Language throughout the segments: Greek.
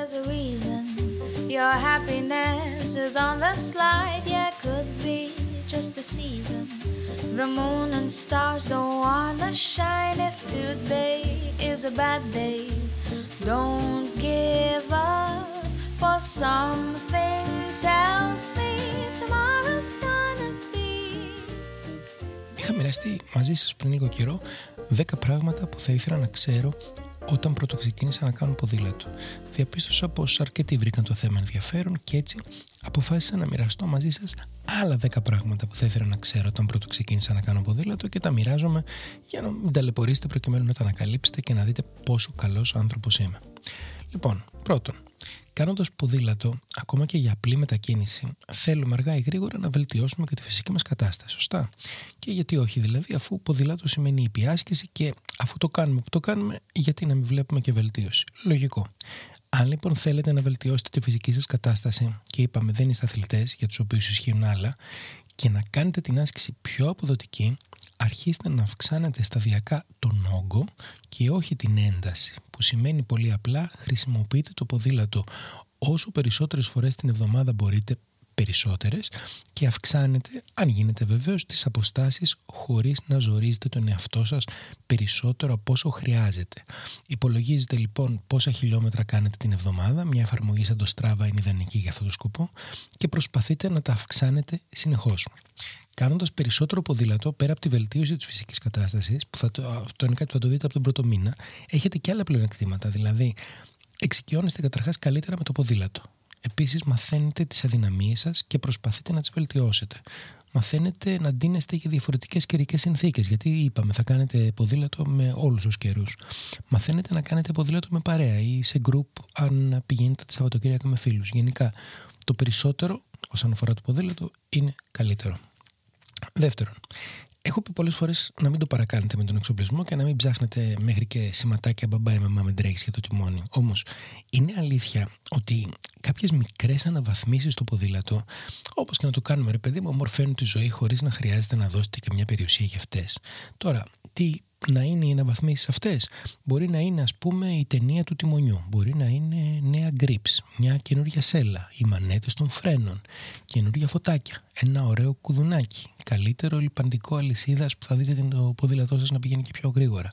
There's a reason your happiness is on the slide. Yeah, could be just the season. The moon and stars don't wanna shine. If today is a bad day, don't give up. For something tells me tomorrow's gonna be. Είχα μοιραστεί μαζί σας πριν λίγο καιρό 10 πράγματα που θα ήθελα να ξέρω όταν πρώτο ξεκίνησα να κάνω ποδήλατο. Διαπίστωσα πως αρκετοί βρήκαν το θέμα ενδιαφέρον και έτσι αποφάσισα να μοιραστώ μαζί σας άλλα 10 πράγματα που θα ήθελα να ξέρω όταν πρώτο ξεκίνησα να κάνω ποδήλατο και τα μοιράζομαι για να μην ταλαιπωρήσετε προκειμένου να τα ανακαλύψετε και να δείτε πόσο καλός άνθρωπος είμαι. Λοιπόν, πρώτον, Κάνοντας ποδήλατο, ακόμα και για απλή μετακίνηση, θέλουμε αργά ή γρήγορα να βελτιώσουμε και τη φυσική μας κατάσταση. Σωστά; Και γιατί όχι, δηλαδή, αφού ποδήλατο σημαίνει υπηάσκηση και αφού το κάνουμε που το κάνουμε, γιατί να μην βλέπουμε και βελτίωση; Λογικό. Αν λοιπόν θέλετε να βελτιώσετε τη φυσική σας κατάσταση, και είπαμε δεν είστε αθλητές για τους οποίους ισχύουν άλλα, και να κάνετε την άσκηση πιο αποδοτική, αρχίστε να αυξάνετε σταδιακά τον όγκο και όχι την ένταση, που σημαίνει πολύ απλά χρησιμοποιείτε το ποδήλατο όσο περισσότερες φορές την εβδομάδα μπορείτε περισσότερες και αυξάνετε, αν γίνεται βεβαίως, τις αποστάσεις χωρίς να ζορίζετε τον εαυτό σας περισσότερο από όσο χρειάζεται. Υπολογίζετε λοιπόν πόσα χιλιόμετρα κάνετε την εβδομάδα, μια εφαρμογή σαν το Strava είναι ιδανική για αυτό το σκοπό και προσπαθείτε να τα αυξάνετε συνεχώς. Κάνοντας περισσότερο ποδήλατο, πέρα από τη βελτίωση της φυσικής κατάστασης, που θα το, αυτό είναι κάτι που θα το δείτε από τον πρώτο μήνα, έχετε και άλλα πλεονεκτήματα. Δηλαδή, εξοικειώνεστε καταρχάς καλύτερα με το ποδήλατο. Επίσης, μαθαίνετε τις αδυναμίες σας και προσπαθείτε να τις βελτιώσετε. Μαθαίνετε να ντύνεστε για διαφορετικές καιρικές συνθήκες. Γιατί είπαμε, θα κάνετε ποδήλατο με όλους τους καιρούς. Μαθαίνετε να κάνετε ποδήλατο με παρέα ή σε group, αν πηγαίνετε τη Σαββατοκύριακα με φίλους. Γενικά, το περισσότερο όσον αφορά το ποδήλατο είναι καλύτερο. Δεύτερον, έχω πει πολλές φορές να μην το παρακάνετε με τον εξοπλισμό και να μην ψάχνετε μέχρι και σηματάκια μπαμπά ή μαμά με τρέχεις για το τιμόνι. Όμως, είναι αλήθεια ότι κάποιες μικρές αναβαθμίσεις στο ποδήλατο, όπως και να το κάνουμε, ρε παιδί μου, ομορφαίνουν τη ζωή χωρίς να χρειάζεται να δώσετε και μια περιουσία για αυτές. Τώρα, τι να είναι οι αναβαθμίσεις αυτές. Μπορεί να είναι, ας πούμε, η ταινία του τιμονιού. Μπορεί να είναι νέα grips, μια καινούργια σέλα, οι μανέτες των φρένων, καινούργια φωτάκια, ένα ωραίο κουδουνάκι, καλύτερο λιπαντικό αλυσίδας που θα δείτε το ποδήλατό σας να πηγαίνει και πιο γρήγορα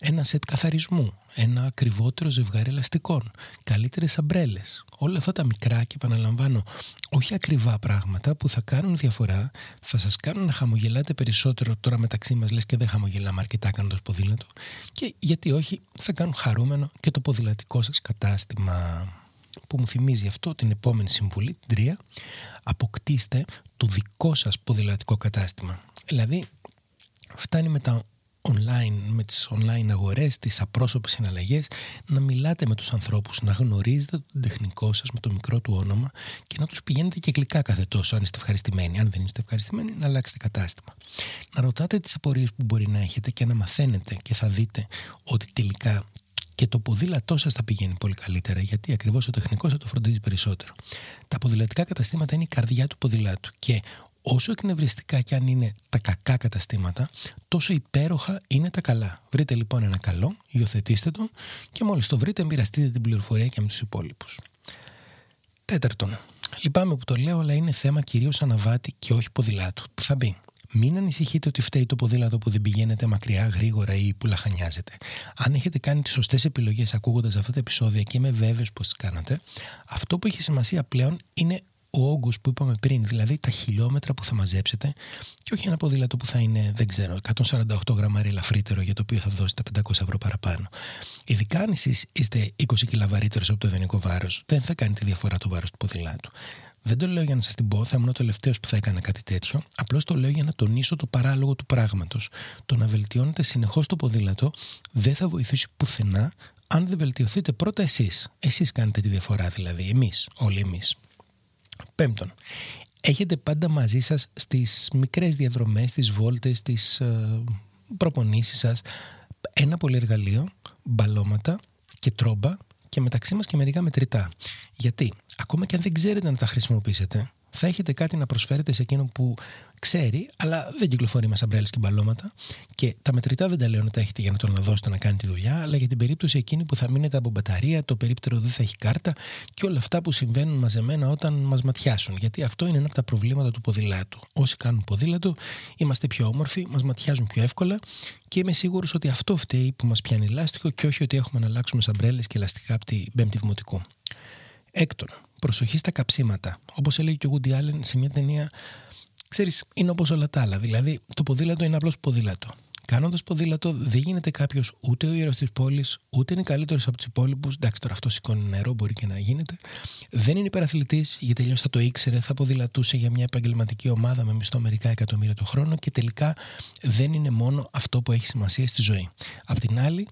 ένα σετ καθαρισμού, ένα ακριβότερο ζευγάρι ελαστικών, καλύτερες αμπρέλες. Όλα αυτά τα μικρά και επαναλαμβάνω, όχι ακριβά πράγματα που θα κάνουν διαφορά, θα σας κάνουν να χαμογελάτε περισσότερο τώρα μεταξύ μας, λες και δεν χαμογελάμε αρκετά κάνοντας ποδήλατο. Και γιατί όχι, θα κάνουν χαρούμενο και το ποδηλατικό σας κατάστημα. Που μου θυμίζει αυτό την επόμενη συμβουλή, την τρία, αποκτήστε το δικό σας ποδηλατικό κατάστημα. Δηλαδή, φτάνει με τα online, με τις online αγορές, τις απρόσωπες συναλλαγές, να μιλάτε με τους ανθρώπους, να γνωρίζετε τον τεχνικό σας με το μικρό του όνομα και να τους πηγαίνετε και γλυκά κάθε τόσο αν είστε ευχαριστημένοι. Αν δεν είστε ευχαριστημένοι, να αλλάξετε κατάστημα. Να ρωτάτε τις απορίες που μπορεί να έχετε και να μαθαίνετε και θα δείτε ότι τελικά και το ποδήλατό σας θα πηγαίνει πολύ καλύτερα, γιατί ακριβώς ο τεχνικός θα το φροντίζει περισσότερο. Τα ποδηλατικά καταστήματα είναι η καρδιά του ποδηλάτου και όσο εκνευριστικά κι αν είναι τα κακά καταστήματα, τόσο υπέροχα είναι τα καλά. Βρείτε λοιπόν ένα καλό, υιοθετήστε το και μόλις το βρείτε μοιραστείτε την πληροφορία και με τους υπόλοιπους. Τέταρτον, λυπάμαι που το λέω, αλλά είναι θέμα κυρίως αναβάτη και όχι ποδηλάτου. Που θα μπει. Μην ανησυχείτε ότι φταίει το ποδήλατο που δεν πηγαίνετε μακριά, γρήγορα ή που λαχανιάζετε. Αν έχετε κάνει τις σωστές επιλογές ακούγοντας αυτά τα επεισόδια και είμαι βέβαιος πως τις κάνατε, αυτό που έχει σημασία πλέον είναι ο όγκος που είπαμε πριν, δηλαδή τα χιλιόμετρα που θα μαζέψετε και όχι ένα ποδήλατο που θα είναι, δεν ξέρω, 148 γραμμάρια ελαφρύτερο για το οποίο θα δώσετε 500 ευρώ παραπάνω. Ειδικά αν εσείς είστε 20 κιλά βαρύτερος από το ιδανικό βάρος, δεν θα κάνει τη διαφορά το βάρος του ποδηλάτου. Δεν το λέω για να σας την πω, θα ήμουν ο τελευταίος που θα έκανα κάτι τέτοιο. Απλώς το λέω για να τονίσω το παράλογο του πράγματος. Το να βελτιώνετε συνεχώς το ποδήλατο δεν θα βοηθήσει πουθενά αν δεν βελτιωθείτε πρώτα εσείς. Εσείς κάνετε τη διαφορά δηλαδή, εμείς, όλοι εμείς. Πέμπτον, έχετε πάντα μαζί σας στις μικρές διαδρομές, στις βόλτες, στις ε, προπονήσεις σας ένα πολυεργαλείο, μπαλώματα και τρόμπα και μεταξύ μας και μερικά μετρητά. Γιατί ακόμα και αν δεν ξέρετε να τα χρησιμοποιήσετε, θα έχετε κάτι να προσφέρετε σε εκείνον που ξέρει, αλλά δεν κυκλοφορεί με σαμπρέλες και μπαλώματα. Και τα μετρητά δεν τα λέω να τα έχετε για να τον δώσετε να κάνει τη δουλειά, αλλά για την περίπτωση εκείνη που θα μείνετε από μπαταρία, το περίπτερο δεν θα έχει κάρτα και όλα αυτά που συμβαίνουν μαζεμένα όταν μας ματιάσουν. Γιατί αυτό είναι ένα από τα προβλήματα του ποδηλάτου. Όσοι κάνουν ποδήλατο, είμαστε πιο όμορφοι, μας ματιάζουν πιο εύκολα και είμαι σίγουρος ότι αυτό φταίει που μας πιάνει λάστιχο και όχι ότι έχουμε να αλλάξουμε σαμπρέλες και ελαστικά από την Πέμπτη Δημοτικού. Έκτον, προσοχή στα καψίματα. Όπως έλεγε και ο Woody Allen σε μια ταινία, ξέρεις, είναι όπως όλα τα άλλα. Δηλαδή, το ποδήλατο είναι απλώς ποδήλατο. Κάνοντας ποδήλατο, δεν γίνεται κάποιος ούτε ο ιερός της πόλης, ούτε είναι καλύτερος από τους υπόλοιπους. Εντάξει, τώρα αυτό σηκώνει νερό, μπορεί και να γίνεται. Δεν είναι υπεραθλητής, γιατί αλλιώς θα το ήξερε, θα ποδηλατούσε για μια επαγγελματική ομάδα με μισθό μερικά εκατομμύρια το χρόνο και τελικά δεν είναι μόνο αυτό που έχει σημασία στη ζωή. Απ' την άλλη,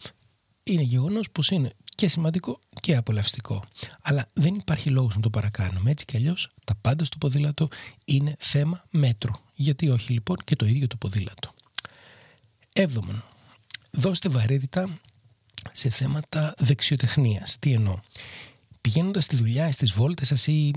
είναι γεγονός πως είναι και σημαντικό και απολαυστικό. Αλλά δεν υπάρχει λόγος να το παρακάνουμε. Έτσι κι αλλιώς τα πάντα στο ποδήλατο είναι θέμα μέτρου. Γιατί όχι λοιπόν και το ίδιο το ποδήλατο. Έβδομον, δώστε βαρύτητα σε θέματα δεξιοτεχνίας. Τι εννοώ. Πηγαίνοντας στη δουλειά, στις βόλτες σας ή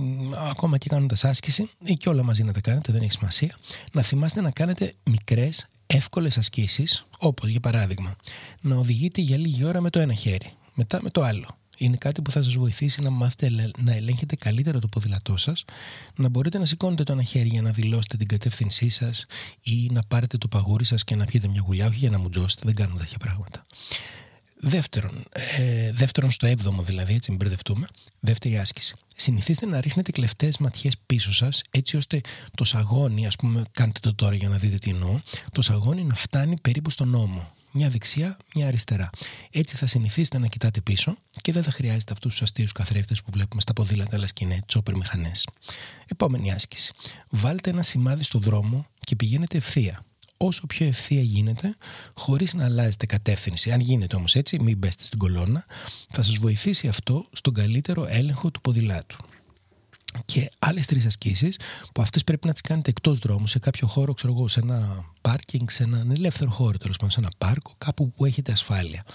ακόμα και κάνοντας άσκηση, ή και όλα μαζί να τα κάνετε, δεν έχει σημασία, να θυμάστε να κάνετε μικρές, εύκολες ασκήσεις, όπως για παράδειγμα, να οδηγείτε για λίγη ώρα με το ένα χέρι, μετά με το άλλο. Είναι κάτι που θα σας βοηθήσει να μάθετε να ελέγχετε καλύτερα το ποδήλατό σας, να μπορείτε να σηκώνετε το ένα χέρι για να δηλώσετε την κατεύθυνσή σας ή να πάρετε το παγούρι σας και να πιείτε μια γουλιά, όχι για να μουτζώσετε, δεν κάνουμε τέτοια πράγματα. Δεύτερον, ε, δεύτερον στο έβδομο δηλαδή, έτσι μην μπερδευτούμε, δεύτερη άσκηση. Συνηθίστε να ρίχνετε κλεφτές ματιές πίσω σας, έτσι ώστε το σαγόνι, ας πούμε, κάντε το τώρα για να δείτε τι εννοώ, το σαγόνι να φτάνει περίπου στον ώμο μια δεξιά, μια αριστερά. Έτσι θα συνηθίσετε να κοιτάτε πίσω και δεν θα χρειάζεται αυτούς τους αστείους καθρέφτες που βλέπουμε στα ποδήλατα αλλά και είναι τσόπερ μηχανές. Επόμενη άσκηση. Βάλτε ένα σημάδι στο δρόμο και πηγαίνετε ευθεία. Όσο πιο ευθεία γίνεται, χωρίς να αλλάζετε κατεύθυνση. Αν γίνεται όμως έτσι, μην μπέστε στην κολόνα, θα σας βοηθήσει αυτό στον καλύτερο έλεγχο του ποδηλάτου και άλλες τρεις ασκήσεις που αυτές πρέπει να τις κάνετε εκτός δρόμου, σε κάποιο χώρο, ξέρω εγώ, σε ένα πάρκινγκ, σε έναν ελεύθερο χώρο, τέλος πάντων, σε ένα πάρκο, κάπου που έχετε ασφάλεια.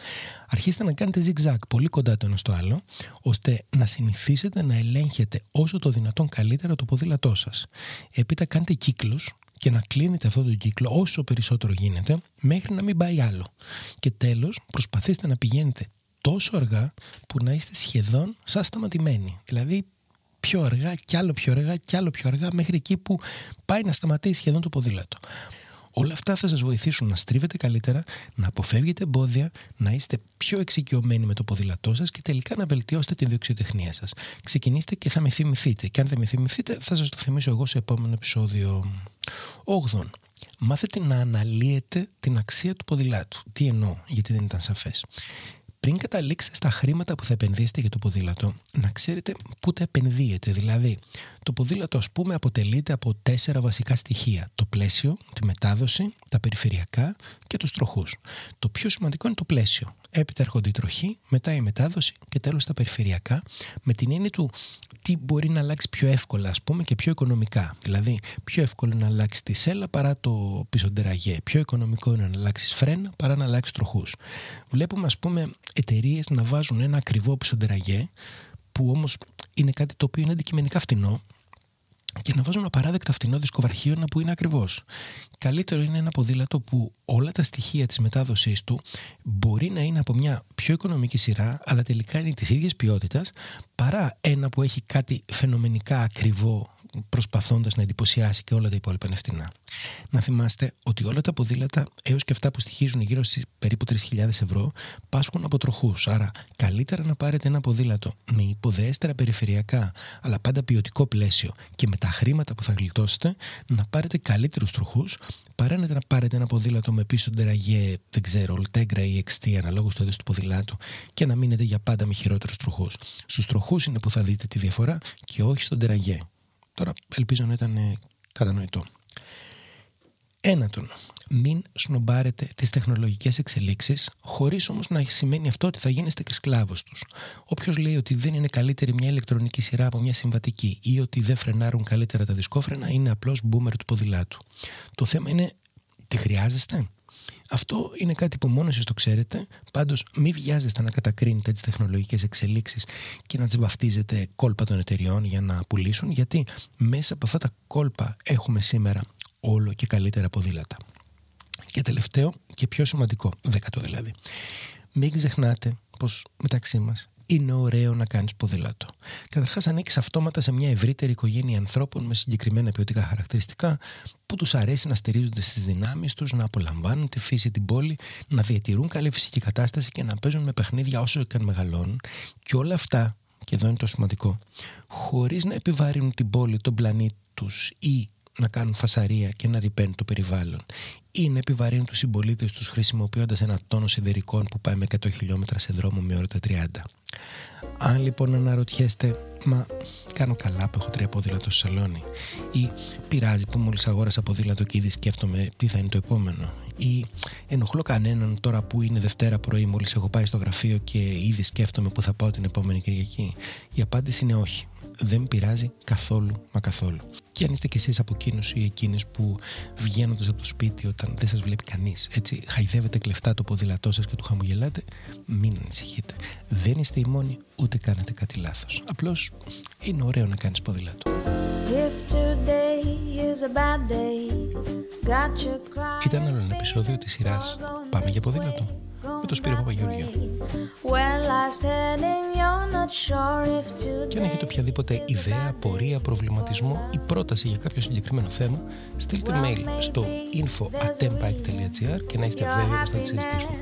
Αρχίστε να κάνετε zigzag πολύ κοντά το ένα στο άλλο, ώστε να συνηθίσετε να ελέγχετε όσο το δυνατόν καλύτερα το ποδήλατό σας. Έπειτα κάντε κύκλους και να κλείνετε αυτό το κύκλο όσο περισσότερο γίνεται, μέχρι να μην πάει άλλο. Και τέλος, προσπαθήστε να πηγαίνετε τόσο αργά που να είστε σχεδόν σαν σταματημένοι. Δηλαδή πιο αργά κι άλλο πιο αργά κι άλλο πιο αργά μέχρι εκεί που πάει να σταματήσει σχεδόν το ποδήλατο. Όλα αυτά θα σας βοηθήσουν να στρίβετε καλύτερα, να αποφεύγετε εμπόδια, να είστε πιο εξοικειωμένοι με το ποδήλατό σας και τελικά να βελτιώσετε τη δεξιοτεχνία σας. Ξεκινήστε και θα με θυμηθείτε. Και αν δεν με θυμηθείτε θα σας το θυμίσω εγώ σε επόμενο επεισόδιο 8. Μάθετε να αναλύετε την αξία του ποδηλάτου. Τι εννοώ, γιατί δεν ήταν σαφές πριν καταλήξετε στα χρήματα που θα επενδύσετε για το ποδήλατο, να ξέρετε πού τα επενδύετε. Δηλαδή, το ποδήλατο, ας πούμε, αποτελείται από τέσσερα βασικά στοιχεία. Το πλαίσιο, τη μετάδοση, τα περιφερειακά και τους τροχούς. Το πιο σημαντικό είναι το πλαίσιο. Έπειτα έρχονται η τροχή, μετά η μετάδοση και τέλος τα περιφερειακά, με την έννοια του τι μπορεί να αλλάξει πιο εύκολα, ας πούμε, και πιο οικονομικά. Δηλαδή, πιο εύκολο είναι να αλλάξει τη σέλα παρά το πίσω ντεραγέ. Πιο οικονομικό είναι να αλλάξεις φρένα παρά να αλλάξεις τροχούς. Βλέπουμε, ας πούμε, εταιρείες να βάζουν ένα ακριβό πίσω ντεραγέ, που όμως είναι κάτι το οποίο είναι αντικειμενικά φτηνό, και να βάζουν απαράδεκτα φτηνό δισκοβαρχείο που είναι ακριβώς. Καλύτερο είναι ένα ποδήλατο που όλα τα στοιχεία της μετάδοσής του μπορεί να είναι από μια πιο οικονομική σειρά, αλλά τελικά είναι της ίδιας ποιότητας, παρά ένα που έχει κάτι φαινομενικά ακριβό προσπαθώντας να εντυπωσιάσει και όλα τα υπόλοιπα είναι φτηνά. Να θυμάστε ότι όλα τα ποδήλατα έως και αυτά που στοιχίζουν γύρω στις περίπου 3.000 ευρώ πάσχουν από τροχούς. Άρα καλύτερα να πάρετε ένα ποδήλατο με υποδέστερα περιφερειακά αλλά πάντα ποιοτικό πλαίσιο και με τα χρήματα που θα γλιτώσετε να πάρετε καλύτερους τροχούς παρά να πάρετε ένα ποδήλατο με πίσω ντεραγέ, δεν ξέρω, ολτέγκρα ή εξτή αναλόγως του είδου του ποδηλάτου και να μείνετε για πάντα με χειρότερους τροχούς. Στους τροχούς είναι που θα δείτε τη διαφορά και όχι στον τεραγέ. Τώρα ελπίζω να ήταν κατανοητό. Ένατον, μην σνομπάρετε τις τεχνολογικές εξελίξεις χωρίς όμως να σημαίνει αυτό ότι θα γίνεστε και σκλάβος τους. Όποιος λέει ότι δεν είναι καλύτερη μια ηλεκτρονική σειρά από μια συμβατική ή ότι δεν φρενάρουν καλύτερα τα δισκόφρενα είναι απλώς boomer του ποδηλάτου. Το θέμα είναι τι χρειάζεστε; Αυτό είναι κάτι που μόνος εσείς το ξέρετε, πάντως μην βιάζεστε να κατακρίνετε τις τεχνολογικές εξελίξεις και να τις βαφτίζετε κόλπα των εταιριών για να πουλήσουν, γιατί μέσα από αυτά τα κόλπα έχουμε σήμερα όλο και καλύτερα ποδήλατα. Και τελευταίο και πιο σημαντικό, δέκατο δηλαδή. Μην ξεχνάτε πως μεταξύ μας είναι ωραίο να κάνεις ποδήλατο. Καταρχάς ανήκεις αυτόματα σε μια ευρύτερη οικογένεια ανθρώπων με συγκεκριμένα ποιοτικά χαρακτηριστικά που τους αρέσει να στηρίζονται στις δυνάμεις τους, να απολαμβάνουν τη φύση την πόλη, να διατηρούν καλή φυσική κατάσταση και να παίζουν με παιχνίδια όσο και αν μεγαλώνουν και όλα αυτά, και εδώ είναι το σημαντικό, χωρίς να επιβαρύνουν την πόλη, τον πλανήτη τους ή να κάνουν φασαρία και να ρηπαίνουν το περιβάλλον ή να επιβαρύνουν τους συμπολίτες τους χρησιμοποιώντας ένα τόνο σιδερικών που πάει με 100 χιλιόμετρα σε δρόμο με ώρα τα 30. Αν λοιπόν αναρωτιέστε, μα κάνω καλά που έχω τρία ποδήλατο στο σαλόνι ή πειράζει που μόλις αγόρασα ποδήλατο και ήδη σκέφτομαι τι θα είναι το επόμενο ή ενοχλώ κανέναν τώρα που είναι Δευτέρα πρωί μόλις έχω πάει στο γραφείο και ήδη σκέφτομαι που θα πάω την επόμενη Κυριακή. Η απάντηση είναι όχι δεν πειράζει καθόλου μα καθόλου. Και αν είστε κι εσείς από εκείνους ή εκείνες που βγαίνοντας από το σπίτι όταν δεν σας βλέπει κανείς, έτσι χαϊδεύετε κλεφτά το ποδήλατό σας και του χαμογελάτε, μην ανησυχείτε. Δεν είστε οι μόνοι, ούτε κάνετε κάτι λάθος. Απλώς είναι ωραίο να κάνεις ποδήλατο. Ήταν άλλο ένα επεισόδιο της σειράς «Πάμε για ποδήλατο» με τον Σπύρο Παπαγιώργιο. Και αν έχετε οποιαδήποτε ιδέα, πορεία, προβληματισμό ή πρόταση για κάποιο συγκεκριμένο θέμα, στείλτε mail στο info.tempike.gr και να είστε βέβαιοι πως θα τη συζητήσουμε.